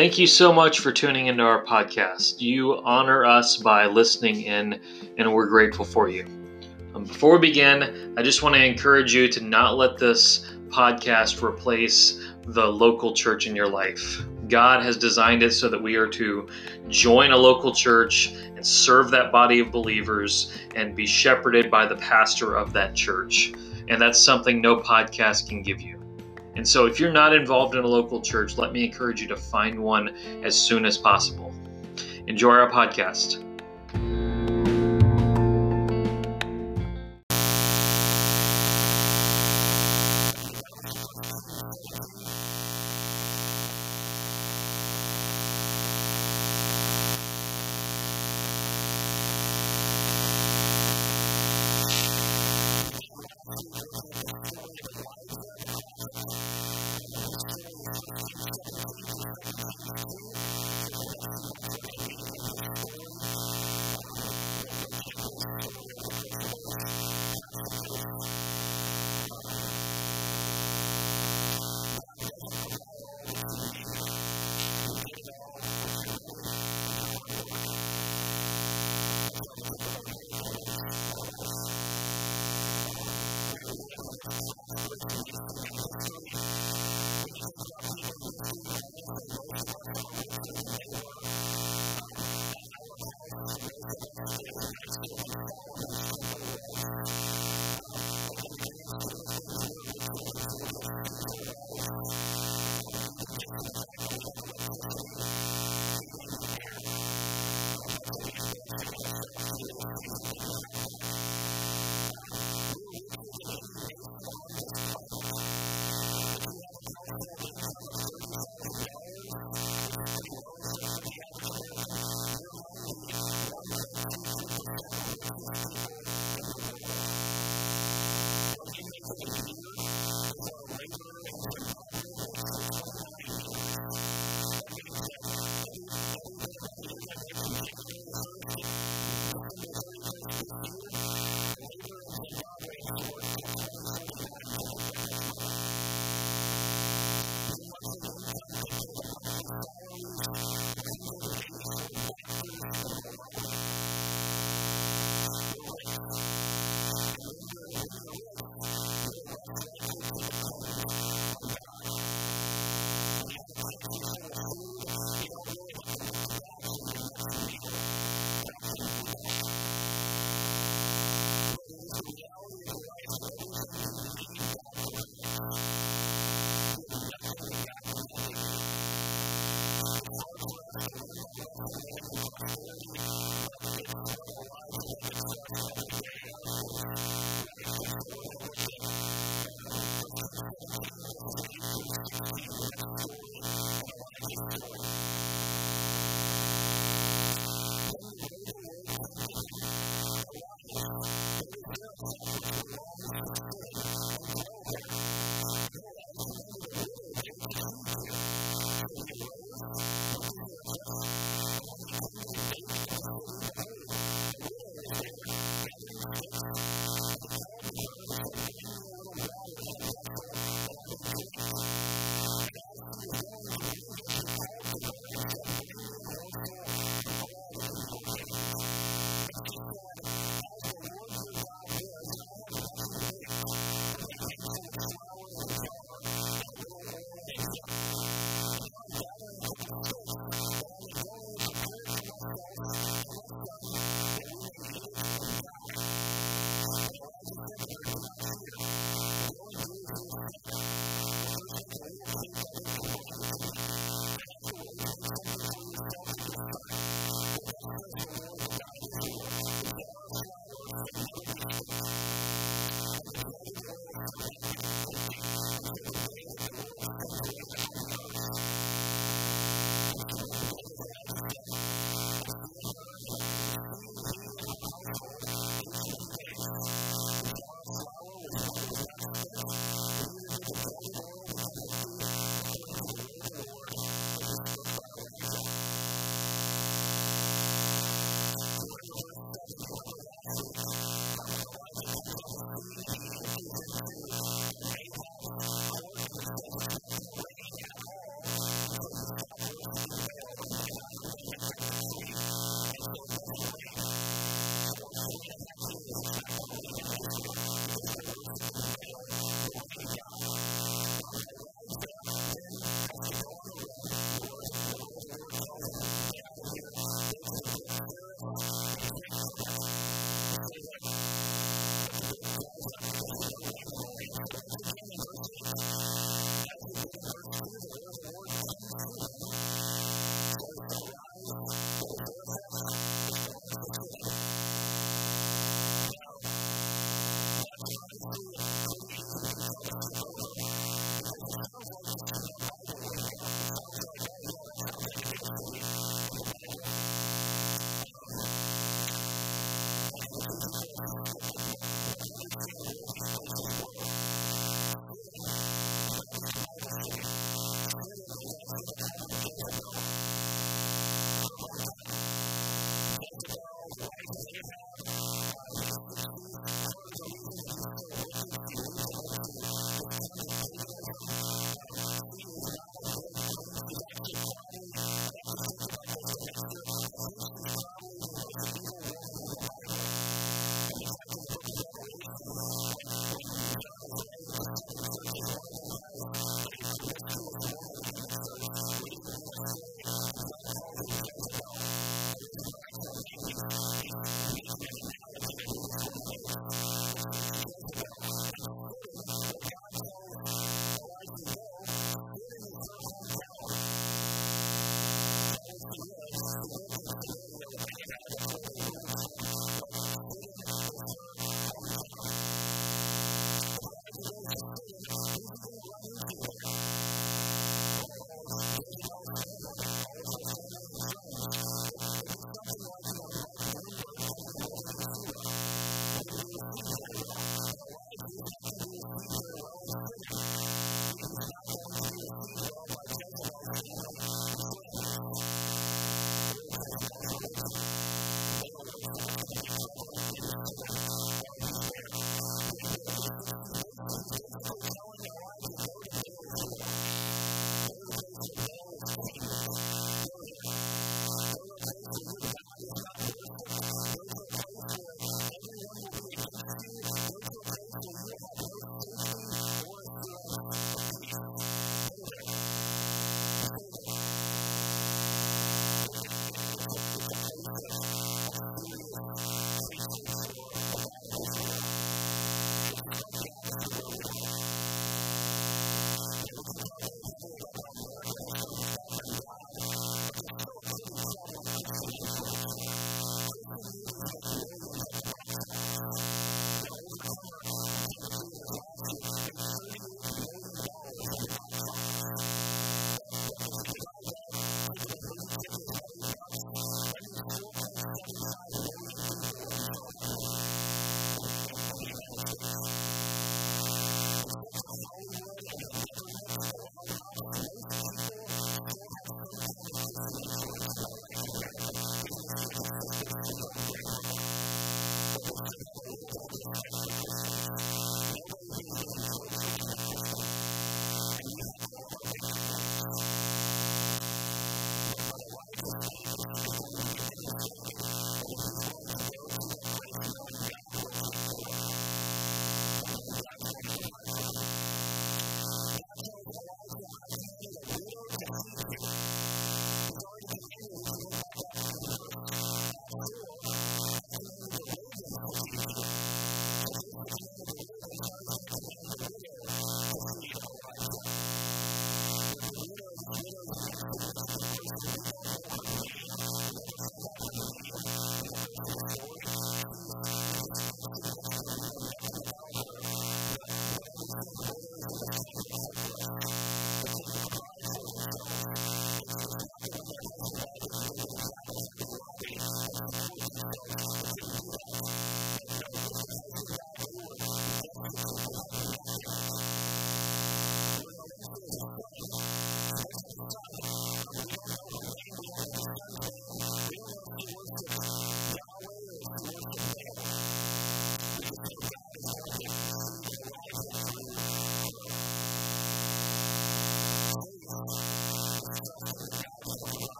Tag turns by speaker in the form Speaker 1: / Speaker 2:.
Speaker 1: Thank you so much for tuning into our podcast. You honor us by listening in, and we're grateful for you. Um, before we begin, I just want to encourage you to not let this podcast replace the local church in your life. God has designed it so that we are to join a local church and serve that body of believers and be shepherded by the pastor of that church. And that's something no podcast can give you. And so, if you're not involved in a local church, let me encourage you to find one as soon as possible. Enjoy our podcast.